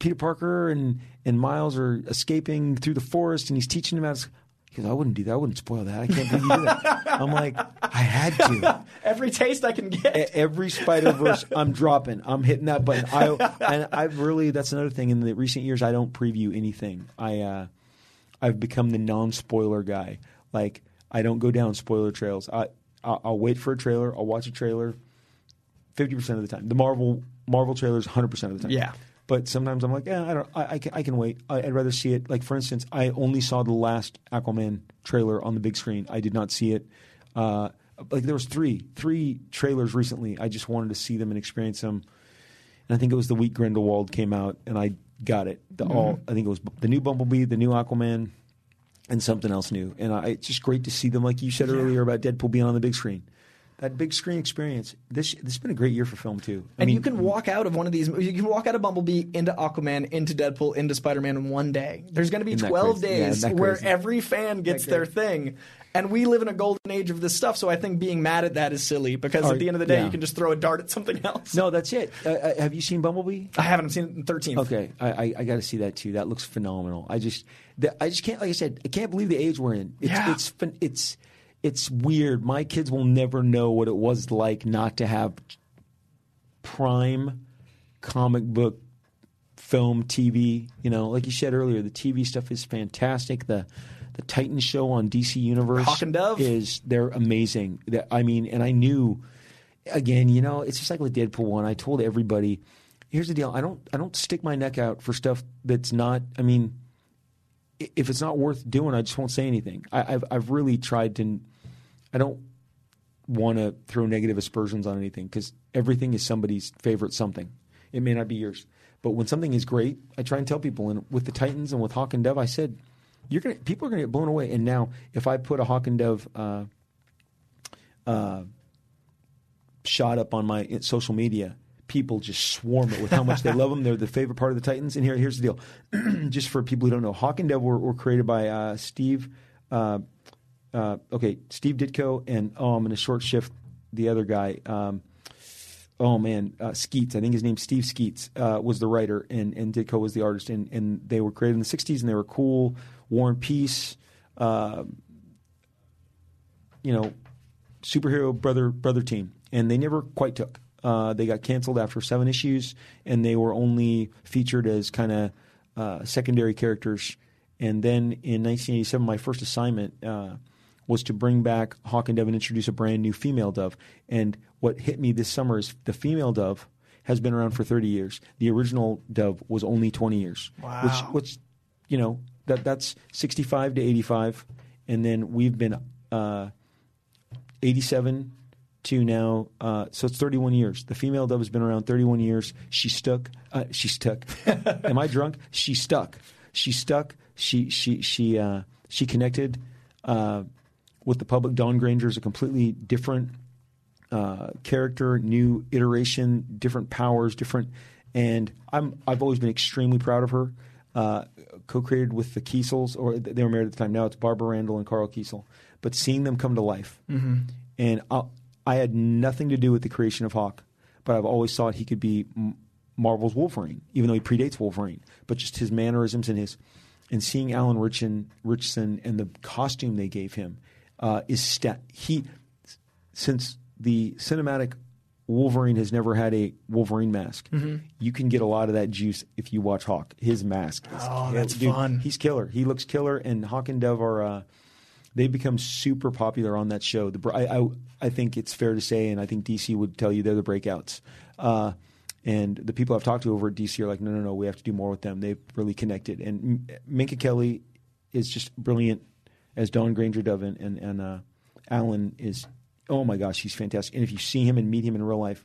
Peter Parker and and Miles are escaping through the forest, and he's teaching them how to?" He goes, "I wouldn't do that. I wouldn't spoil that. I can't believe you did that." I'm like, "I had to. Every taste I can get. Every Spider Verse, I'm dropping. I'm hitting that button. I and I've really that's another thing. In the recent years, I don't preview anything. I uh, I've become the non spoiler guy. Like I don't go down spoiler trails. I I'll, I'll wait for a trailer. I'll watch a trailer. Fifty percent of the time, the Marvel Marvel trailers, hundred percent of the time. Yeah. But sometimes I'm like, yeah, I don't. I, I, can, I can wait. I, I'd rather see it. Like for instance, I only saw the last Aquaman trailer on the big screen. I did not see it. Uh, like there was three three trailers recently. I just wanted to see them and experience them. And I think it was the week Grindelwald came out, and I got it. The all I think it was the new Bumblebee, the new Aquaman, and something else new. And I, it's just great to see them, like you said earlier about Deadpool being on the big screen. That big screen experience. This this has been a great year for film too. I and mean, you can walk out of one of these. You can walk out of Bumblebee into Aquaman, into Deadpool, into Spider Man in one day. There's going to be 12 crazy? Yeah, days where every fan gets their thing. And we live in a golden age of this stuff, so I think being mad at that is silly because Or- at the end of the day, yeah. you can just throw a dart at something else. no, that's it. Uh, uh, have you seen Bumblebee? I haven't I've seen it in 13th. Okay, I, I, I got to see that too. That looks phenomenal. I just, the, I just can't. Like I said, I can't believe the age we're in. It's, Yeah. it's, fin- it's, it's weird. My kids will never know what it was like not to have prime comic book film TV. You know, like you said earlier, the TV stuff is fantastic. The the Titan show on DC Universe Hawk and Dove? is they're amazing. That- I mean, and I knew again, you know, it's just like with Deadpool one. I told everybody, here's the deal. I don't I don't stick my neck out for stuff that's not. I mean, if it's not worth doing, I just won't say anything. I, I've I've really tried to. I don't want to throw negative aspersions on anything because everything is somebody's favorite something. It may not be yours, but when something is great, I try and tell people. And with the Titans and with Hawk and Dove, I said, "You're gonna people are gonna get blown away." And now, if I put a Hawk and Dove uh, uh, shot up on my uh, social media, people just swarm it with how much they love them. They're the favorite part of the Titans. And here, here's the deal: just for people who don't know, Hawk and Dove were, were created by uh, Steve. Uh, uh, okay, Steve Ditko and oh, I'm in a short shift. The other guy, um, oh man, uh, Skeates. I think his name's Steve Skeates uh, was the writer, and and Ditko was the artist. And and they were created in the '60s, and they were cool. War and Peace. Uh, you know, superhero brother brother team, and they never quite took. Uh, they got canceled after seven issues, and they were only featured as kind of uh, secondary characters. And then in 1987, my first assignment uh, was to bring back Hawk and Dove and introduce a brand new female Dove. And what hit me this summer is the female Dove has been around for 30 years. The original Dove was only 20 years. Wow. Which, which you know, that that's 65 to 85, and then we've been. Uh, 87 to now, uh, so it's 31 years. The female dove has been around 31 years. She stuck. Uh, she stuck. Am I drunk? She stuck. She stuck. She she she uh, she connected uh, with the public. Dawn Granger is a completely different uh, character, new iteration, different powers, different. And I'm I've always been extremely proud of her. Uh, co-created with the Kesels, or they were married at the time. Now it's Barbara Randall and Karl Kesel. But seeing them come to life, and I, I had nothing to do with the creation of Hawk, but I've always thought he could be Marvel's Wolverine, even though he predates Wolverine. But just his mannerisms and his and seeing Alan Ritchson, Ritchson and the costume they gave him uh, is sta- he since the cinematic Wolverine has never had a Wolverine mask. You can get a lot of that juice if you watch Hawk. His mask. Is Oh, that's dude, fun. He's killer. He looks killer, and Hawk and Dove are. Uh, they've become super popular on that show. The, I, I, I think it's fair to say, and I think DC would tell you they're the breakouts. Uh, and the people I've talked to over at DC are like, no, no, no, we have to do more with them. They've really connected. And Minka Kelly is just brilliant as Dawn Granger Dovin, and, and, and uh, Alan is, oh my gosh, he's fantastic. And if you see him and meet him in real life,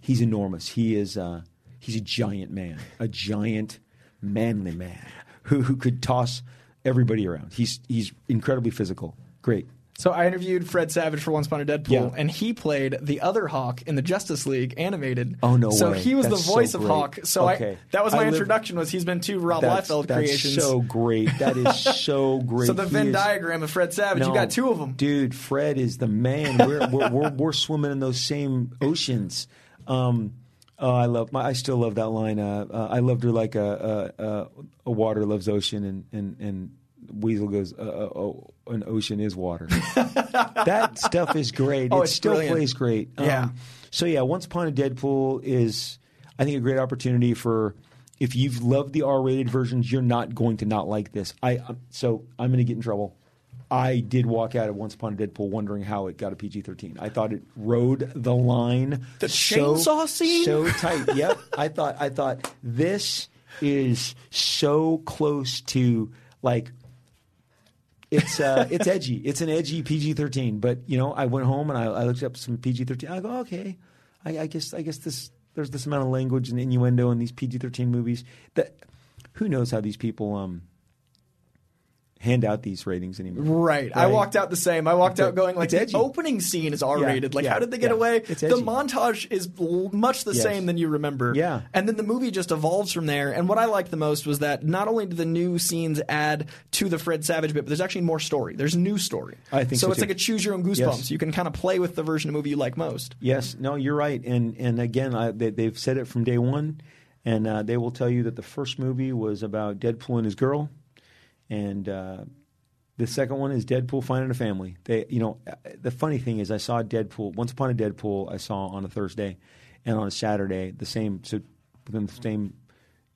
he's enormous. He is uh, he's a giant man, a giant manly man who, who could toss everybody around. He's he's incredibly physical. Great. So I interviewed Fred Savage for Once Upon a Deadpool, Yeah. and he played the other Hawk in the Justice League animated. Oh, no So way. he was That's the so voice of. Hawk. So Okay. I, that was my I live- introduction. Was he's been two Rob That's, Liefeld that's creations. so great. That is so great. so the He Venn is- diagram of Fred Savage, you got two of them. dude. Fred is the man. We're we're, we're, we're swimming in those same oceans. Um, oh, I love. My, I still love that line. Uh, uh, I loved her like a, a, a, a water loves ocean, and and and Weasel goes, uh, uh, "Oh, an ocean is water." that stuff is great. Oh, it still brilliant. plays great. Um, Yeah. So yeah, Once Upon a Deadpool is, I think, a great opportunity for if you've loved the R-rated versions, you're not going to not like this. I um, so I'm going to get in trouble. I did walk out of Once Upon a Deadpool wondering how it got a PG-13. I thought it rode the line. The so- chainsaw scene? so tight. Yep. I thought I thought this is so close to like it's uh, it's edgy. It's an edgy PG thirteen. But you know, I went home and I, I looked up some PG thirteen. I go, okay, I, I guess I guess this there's this amount of language and innuendo in these PG thirteen movies. That who knows how these people um hand out these ratings anymore? Right. I walked out the same. I walked out going like the opening scene is R-rated. like yeah, how did they get yeah. away? The montage is l- much the Yes. same than you remember. Yeah. And then the movie just evolves from there. And what I liked the most was that not only do the new scenes add to the Fred Savage bit, but there's actually more story. There's new story. I think so. so, it's too. like a choose your own goosebumps. Yes. You can kind of play with the version of the movie you like most. Yes, no, you're right, and and again, I, they, they've said it from day one, and uh, they will tell you that the first movie was about Deadpool and his girl, and uh, the second one is Deadpool finding a family. They, you know, the funny thing is, I saw Deadpool once upon a Deadpool. I saw on a Thursday, and on a Saturday, the same. So within the same,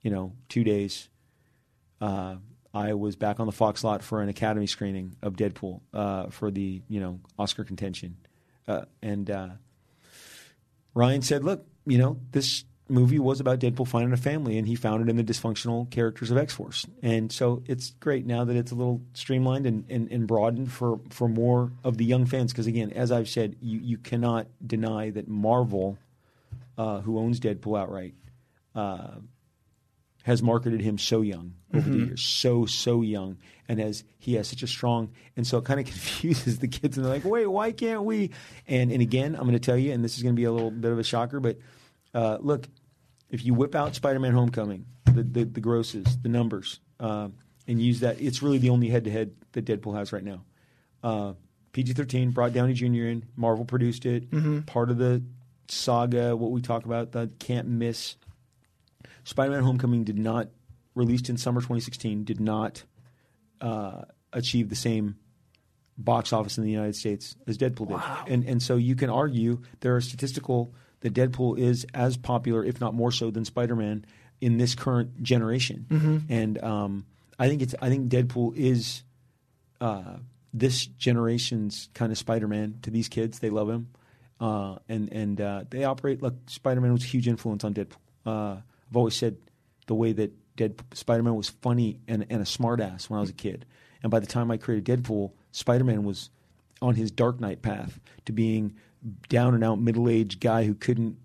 you know, two days, uh, I was back on the Fox lot for an Academy screening of Deadpool uh, for the you know Oscar contention, uh, and uh, Ryan said, "Look, you know this movie was about Deadpool finding a family, and he found it in the dysfunctional characters of X Force, and so it's great now that it's a little streamlined and, and, and broadened for for more of the young fans. Because again, as I've said, you you cannot deny that Marvel, uh, who owns Deadpool outright." Uh, has marketed him so young over the years, so so young, and as he has such a strong, and so it kind of confuses the kids, and they're like, "Wait, why can't we?" And and again, I'm going to tell you, and this is going to be a little bit of a shocker, but uh, look, if you whip out Spider-Man: Homecoming, the the, the grosses, the numbers, uh, and use that, it's really the only head-to-head that Deadpool has right now. Uh, PG-13 brought Downey Jr. in. Marvel produced it. Part of the saga, what we talk about, the can't miss. Spider-Man: Homecoming did not released in summer 2016 did not uh, achieve the same box office in the United States as Deadpool did, and and so you can argue there are statistical that Deadpool is as popular, if not more so, than Spider-Man in this current generation, and um, I think it's I think Deadpool is uh, this generation's kind of Spider-Man to these kids. They love him, uh, and and uh, they operate like Spider-Man was a huge influence on Deadpool. Uh, I've always said the way that Dead Spider-Man was funny and, and a smartass when I was a kid, and by the time I created Deadpool, Spider-Man was on his Dark Knight path to being down and out middle-aged guy who couldn't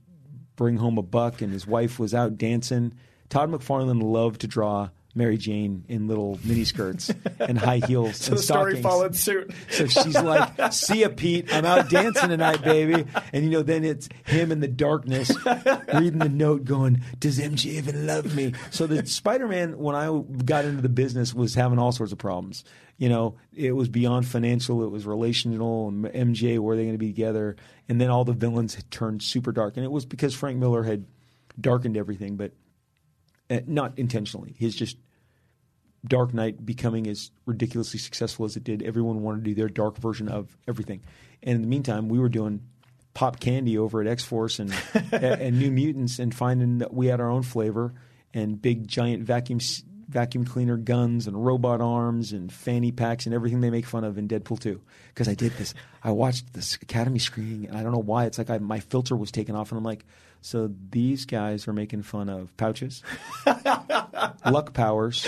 bring home a buck, and his wife was out dancing. Todd McFarlane loved to draw Mary Jane in little mini skirts and high heels So and the story followed suit. So she's like, "See ya, Pete. I'm out dancing tonight, baby." And you know, then it's him in the darkness reading the note, going, "Does MJ even love me?" So the Spider-Man, when I got into the business, was having all sorts of problems. You know, it was beyond financial, it was relational. And MJ, were they going to be together? And then all the villains had turned super dark, and it was because Frank Miller had darkened everything, but uh, not intentionally. He's just Dark Knight becoming as ridiculously successful as it did, everyone wanted to do their dark version of everything. And in the meantime, we were doing pop candy over at X Force and, and New Mutants and finding that we had our own flavor and big giant vacuum vacuum cleaner guns and robot arms and fanny packs and everything they make fun of in Deadpool 2. Because I did this, I watched this Academy screening and I don't know why. It's like I, my filter was taken off and I'm like, so these guys are making fun of pouches, luck powers,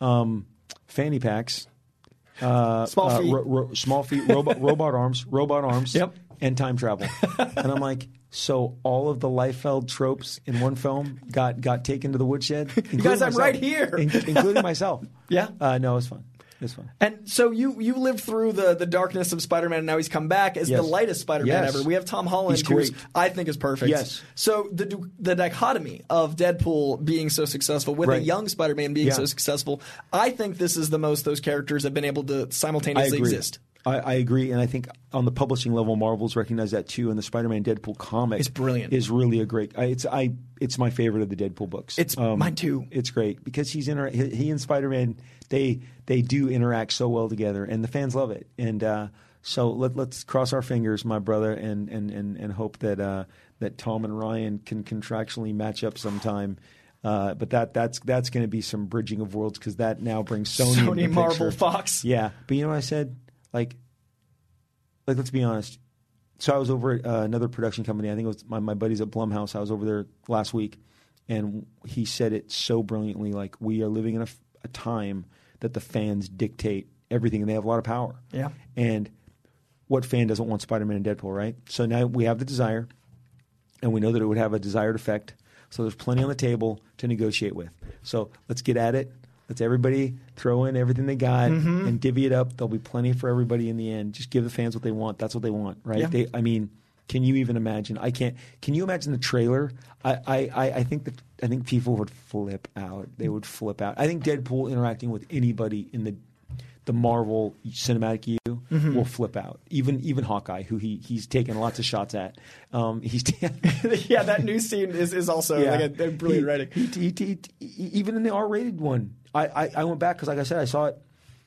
um, fanny packs, uh, Small uh, feet. ro- ro- small feet, robot, robot arms, robot arms, Yep. and time travel. and I'm like, so all of the Liefeld tropes in one film got got taken to the woodshed. guys, I'm myself. right here. In- including myself. Yeah. uh, no, it was fun. It was fun. And so you you lived through the the darkness of Spider-Man, and now he's come back as Yes. the lightest Spider-Man Yes. ever. We have Tom Holland, who's. I think is perfect. Yes. So the the dichotomy of Deadpool being so successful with a young Spider-Man being Yeah. so successful, I think this is the most those characters have been able to simultaneously exist. I, I agree, and I think on the publishing level, Marvel's recognized that too. And the Spider-Man Deadpool comic It's brilliant. Is really a great. I, it's I. It's my favorite of the Deadpool books. Um, It's mine too. It's great because he's inter- he, he and Spider-Man they they do interact so well together, and the fans love it. And uh, so let, let's cross our fingers, my brother, and and and, and hope that uh, that Tom and Ryan can contractually match up sometime. Uh, but that that's that's going to be some bridging of worlds because that now brings Sony, Sony, Marvel, picture. Fox. Yeah, but you know what I said? Like, like let's be honest. So I was over at uh, another production company. I think it was my, my buddies at Blumhouse. I was over there last week, and he said it so brilliantly. Like we are living in a, a time that the fans dictate everything, and they have a lot of power. Yeah. And what fan doesn't want Spider-Man and Deadpool, right? So now we have the desire, and we know that it would have a desired effect. So there's plenty on the table to negotiate with. So let's get at it. Let's everybody throw in everything they got Mm-hmm. and divvy it up. There'll be plenty for everybody in the end. Just give the fans what they want. That's what they want, right? Yeah. They, I mean, can you even imagine? I can't. Can you imagine the trailer? I, I, I think that I think people would flip out. They would flip out. I think Deadpool interacting with anybody in the the Marvel cinematic U Mm-hmm. will flip out. Even even Hawkeye, who he he's taken lots of shots at. Um, he's yeah, that new scene is, is also like a, a brilliant he, writing. He, he, even in the R-rated one, I, I, I went back because, like I said, I saw it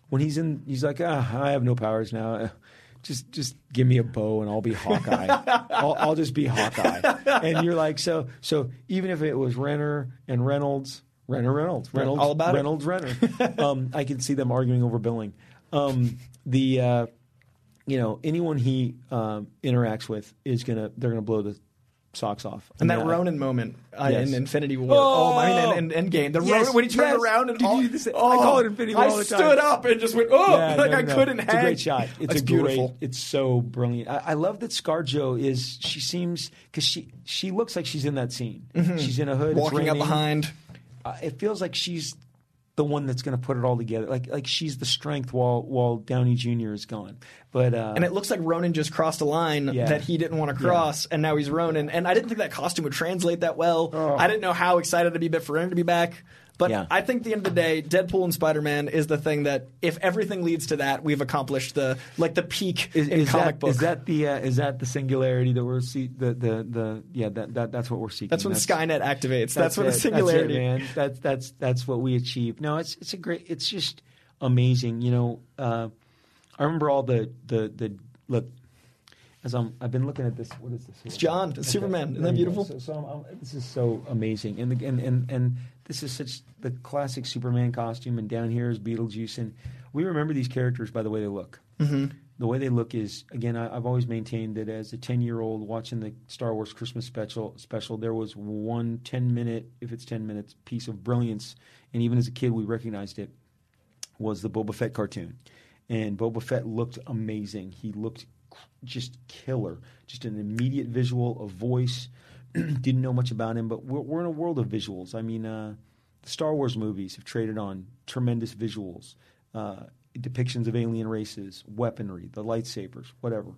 when he's in. He's like, ah, I have no powers now. Just just give me a bow and I'll be Hawkeye. I'll, I'll just be Hawkeye. And you're like, so so even if it was Renner and Reynolds, Renner Reynolds, Reynolds, all about it. Reynolds Renner, um, I can see them arguing over billing. Um, the uh, you know anyone he um, interacts with is gonna they're gonna blow the socks off. And that I- Ronin moment uh, Yes. in Infinity War. Oh, I mean, in, in Endgame. The Yes, Ronin, when he turned yes. around and all, say- I oh, call it Infinity War I all the time. stood up and just went, oh, Yeah, like no, I no. couldn't It's hang. a great shot. It's That's a beautiful. Great, it's so brilliant. I, I love that ScarJo is. She seems because she she looks like she's in that scene. She's in a hood, Mm-hmm. Walking up behind. Uh, it feels like she's the one that's going to put it all together. Like like she's the strength while while Downey Jr. is gone. But uh, And it looks like Ronin just crossed a line Yeah. that he didn't want to cross, and now he's Ronin. And I didn't think that costume would translate that well. I didn't know how excited to be for Ronin to be back. But. Yeah. I think at the end of the day, Deadpool and Spider Man is the thing that, if everything leads to that, we've accomplished the like the peak is, in is comic that, book. is that the uh, is that the singularity that we're see the the the yeah that, that that's what we're seeking. that's when Skynet activates. That's, when it. the singularity. That's it, man. That's that's that's what we achieve. No, it's it's a great. It's just amazing. You know, uh, I remember all the the the look. As I'm, I've been looking at this. What is this? Here? It's John, it's Superman. Isn't that There you go. beautiful? So, so I'm, I'm- this is so amazing, and, the, and and and this is such the classic Superman costume, and down here is Beetlejuice, and we remember these characters by the way they look. Mm-hmm. The way they look is again. I, I've always maintained that as a ten year old watching the Star Wars Christmas special, special, there was one 10 minute, if it's ten minutes, piece of brilliance, and even as a kid we recognized it was the Boba Fett cartoon. And Boba Fett looked amazing. He looked just killer. Just an immediate visual, a voice. Didn't know much about him, but we're, we're in a world of visuals. I mean, uh, the Star Wars movies have traded on tremendous visuals, uh, depictions of alien races, weaponry, the lightsabers, whatever.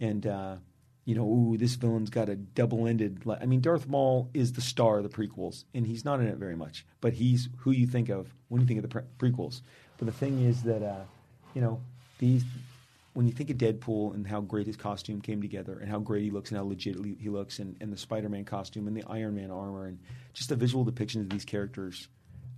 And, uh, you know, ooh, this villain's got a double-ended. Li- I mean, Darth Maul is the star of the prequels, and he's not in it very much, but he's who you think of when you think of the pre- prequels. But the thing is that, uh, you know, these when you think of Deadpool and how great his costume came together, and how great he looks, and how legit he looks, and, and the Spider-Man costume, and the Iron Man armor, and just the visual depictions of these characters,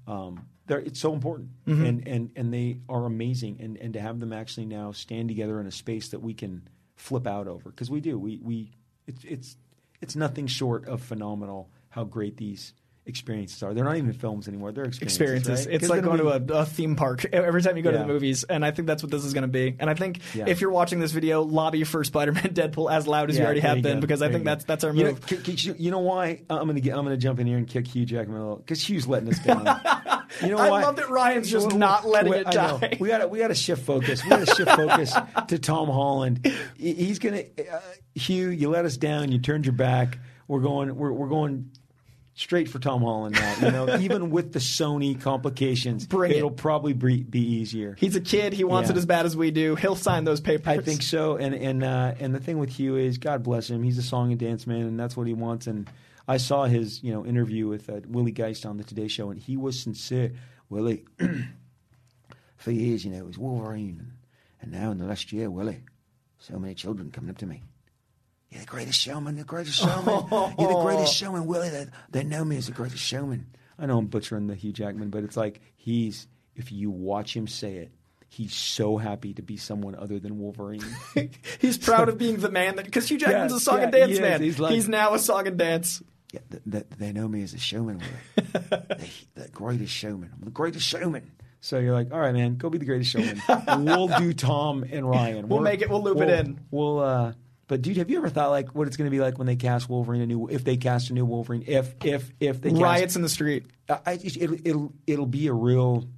um, it's so important, and, and and they are amazing, and and to have them actually now stand together in a space that we can flip out over, because we do, we we it's it's it's nothing short of phenomenal how great these experiences are. They're not even films anymore; they're experiences. experiences. right? It's like going gonna a, a theme park every time you go to the movies, and I think that's what this is going to be. And I think Yeah. if you're watching this video, lobby for Spider-Man Deadpool as loud as you already have you been, because I think that's that's our You know, move. c- c- you know why? I'm gonna get, I'm gonna jump in here and kick Hugh Jackman because Hugh's letting us down. You know I why? love that Ryan's just Well, not letting it die. We got to we got to shift focus. We got to shift focus to Tom Holland. He's gonna uh, Hugh. You let us down. You turned your back. We're going. We're we're going. Straight for Tom Holland now, you know. even with the Sony complications, Bring it. it'll probably be, be easier. He's a kid. He wants Yeah. it as bad as we do. He'll sign those papers. I think so, and and uh, and the thing with Hugh is, God bless him, he's a song and dance man, and that's what he wants. And I saw his you know interview with uh, Willie Geist on the Today Show, and he was sincere. Willie, for years, you know, it was Wolverine, And now in the last year, Willie, so many children coming up to me. You're the greatest showman, the greatest showman. You're the greatest showman, Willie. They, they know me as the greatest showman. I know I'm butchering the Hugh Jackman, but it's like he's if you watch him say it, he's so happy to be someone other than Wolverine. He's proud of being the man that because Hugh Jackman's Yeah, a song yeah, and dance he man. He's like- now a song and dance. Yeah, th- th- they know me as a showman, Willie. the, the greatest showman. I'm the greatest showman. so you're like, all right, man, go be the greatest showman. we'll do Tom and Ryan. We'll We're- make it- we'll loop it we'll- in. We'll. uh but dude, have you ever thought like what it's going to be like when they cast Wolverine a new? If they cast a new Wolverine, if if if they cast, Riots in the street. I, I it'll it'll it'll be a real.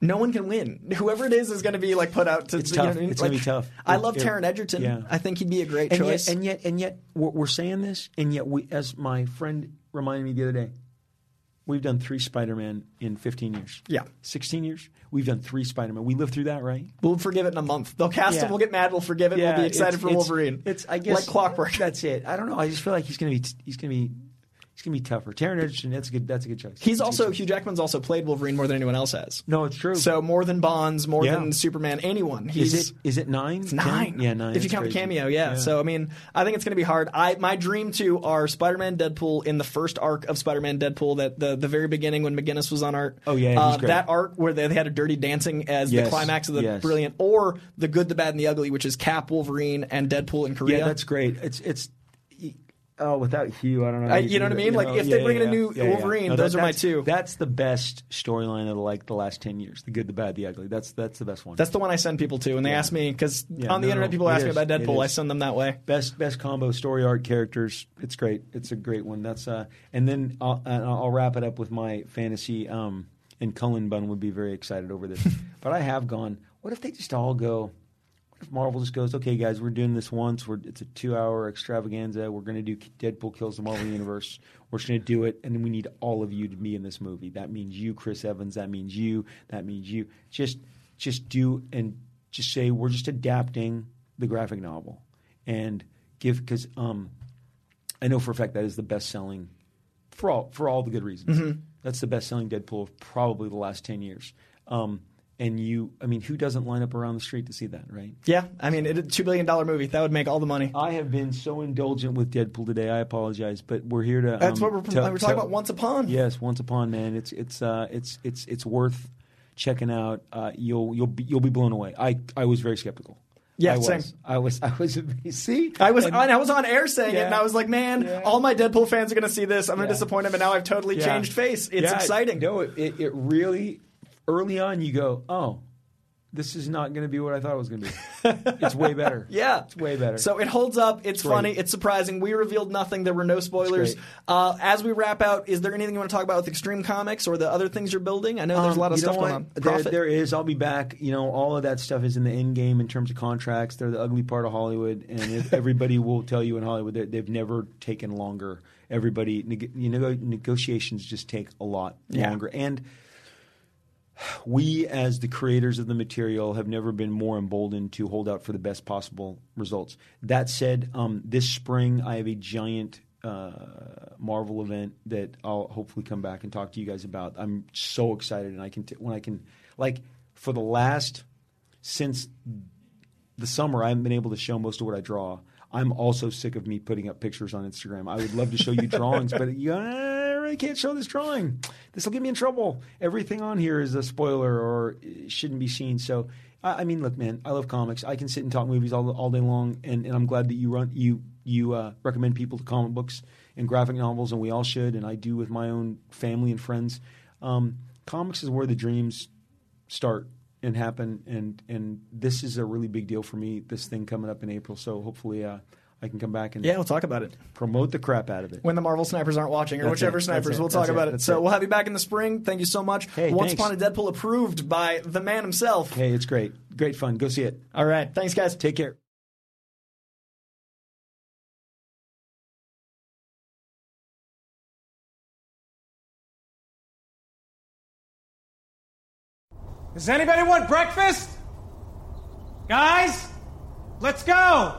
No one can win. Whoever it is is going to be like put out to. It's you know tough. I mean? It's gonna be tough. I love it- Taron Egerton. yeah. I think he'd be a great and choice. Yet, and yet, and yet, we're, we're saying this, and yet, we, as my friend reminded me the other day, we've done three Spider-Man in 15 years. Yeah. 16 years. We've done three Spider-Man. We lived through that, right? we'll forgive it in a month. They'll cast Yeah. him. We'll get mad. We'll forgive it. we'll be excited it's- for it's- Wolverine. It's, I guess, like clockwork. That's it. I don't know. I just feel like he's gonna be, he's gonna be, he's gonna be tougher. Taron Egerton. That's a good. That's a good choice. He's That's also choice. Hugh Jackman's also played Wolverine more than anyone else has. No, it's true. So more than Bonds, more Yeah. than Superman, anyone. He's is it is it nine? It's nine. Ten? Yeah, nine. If you count the cameo, yeah. So I mean, I think it's going to be hard. I my dream two are Spider-Man, Deadpool in the first arc of Spider-Man, Deadpool. That the the very beginning when McGuinness was on art. Oh, yeah, uh, that arc where they, they had a Dirty Dancing as the climax of the yes. brilliant, or the Good, the Bad, and the Ugly, which is Cap, Wolverine, and Deadpool in Korea. Yeah, that's great. It's it's. Oh, without Hugh, I don't know. I- you you know what I mean? Like, if they bring in a new Wolverine, those are my two. That's the best storyline of like the last ten years: the good, the bad, the ugly. That's that's the best one. That's the one I send people to and they ask me because Yeah, on the no, internet people it ask me about Deadpool. I send them that way. best best combo story arc characters. It's great. It's a great one. That's uh, and then I'll, and I'll wrap it up with my fantasy. Um, and Cullen Bunn would be very excited over this. but I have gone. What if they just all go? If Marvel just goes, okay, guys, we're doing this once. We're, it's a two-hour extravaganza. We're going to do Deadpool kills the Marvel Universe. We're just going to do it, and then we need all of you to be in this movie. That means you, Chris Evans. That means you. That means you. Just, just do and just say we're just adapting the graphic novel, and give because um, I know for a fact that is the best-selling for all for all the good reasons. Mm-hmm. That's the best-selling Deadpool of probably the last ten years. Um, and you, I mean, who doesn't line up around the street to see that, right? Yeah, I mean, it, a two billion dollar movie that would make all the money. I have been so indulgent with Deadpool today. I apologize, but we're here to. That's um, what we're, to- we're talking to- about. Once upon. Yes, once upon, man. It's it's uh, it's it's it's worth checking out. Uh, you'll you'll be you'll be blown away. I I was very skeptical. Yeah, I was. same. I was. I was. See, I was And- on, I was on air saying it, and I was like, "Man, Yeah. all my Deadpool fans are going to see this. I'm going to Yeah. disappoint them." And now I've totally Yeah. changed face. It's Yeah, exciting. No, it, it, it really early on you go, oh, this is not going to be what I thought it was going to be. it's way better. Yeah, it's way better. So it holds up. It's Great. funny. It's surprising. We revealed nothing. There were no spoilers. Uh, as we wrap out, is there anything you want to talk about with Extreme Comics or the other things you're building? I know there's a lot of Um, stuff going on. There, there is. I'll be back. You know, all of that stuff is in the end game in terms of contracts. They're the ugly part of Hollywood, and if everybody will tell you in Hollywood that they've never taken longer. Everybody, you know, negotiations just take a lot Yeah. longer, and we as the creators of the material have never been more emboldened to hold out for the best possible results. That said, um, this spring I have a giant uh, Marvel event that I'll hopefully come back and talk to you guys about. I'm so excited, and I can t- when I can like for the last since the summer I haven't been able to show most of what I draw. I'm also sick of me putting up pictures on Instagram. I would love to show you drawings, but you, I can't show this drawing. This will get me in trouble. Everything on here is a spoiler or shouldn't be seen. So, I, I mean, look, man, I love comics. I can sit and talk movies all, all day long, and, and I'm glad that you run you you uh, recommend people to comic books and graphic novels, and we all should, and I do with my own family and friends. Um, comics is where the dreams start and happen and and this is a really big deal for me this thing coming up in april so hopefully uh, i can come back and yeah, we'll talk about it promote the crap out of it when the Marvel snipers aren't watching, or That's whichever it. snipers. That's it. We'll talk That's it. about it. That's So it. we'll have you back in the spring. Thank you so much. Hey, Once thanks. Upon a Deadpool approved by the man himself. hey it's great great fun go see it All right, thanks guys. take care Does anybody want breakfast? Guys, let's go.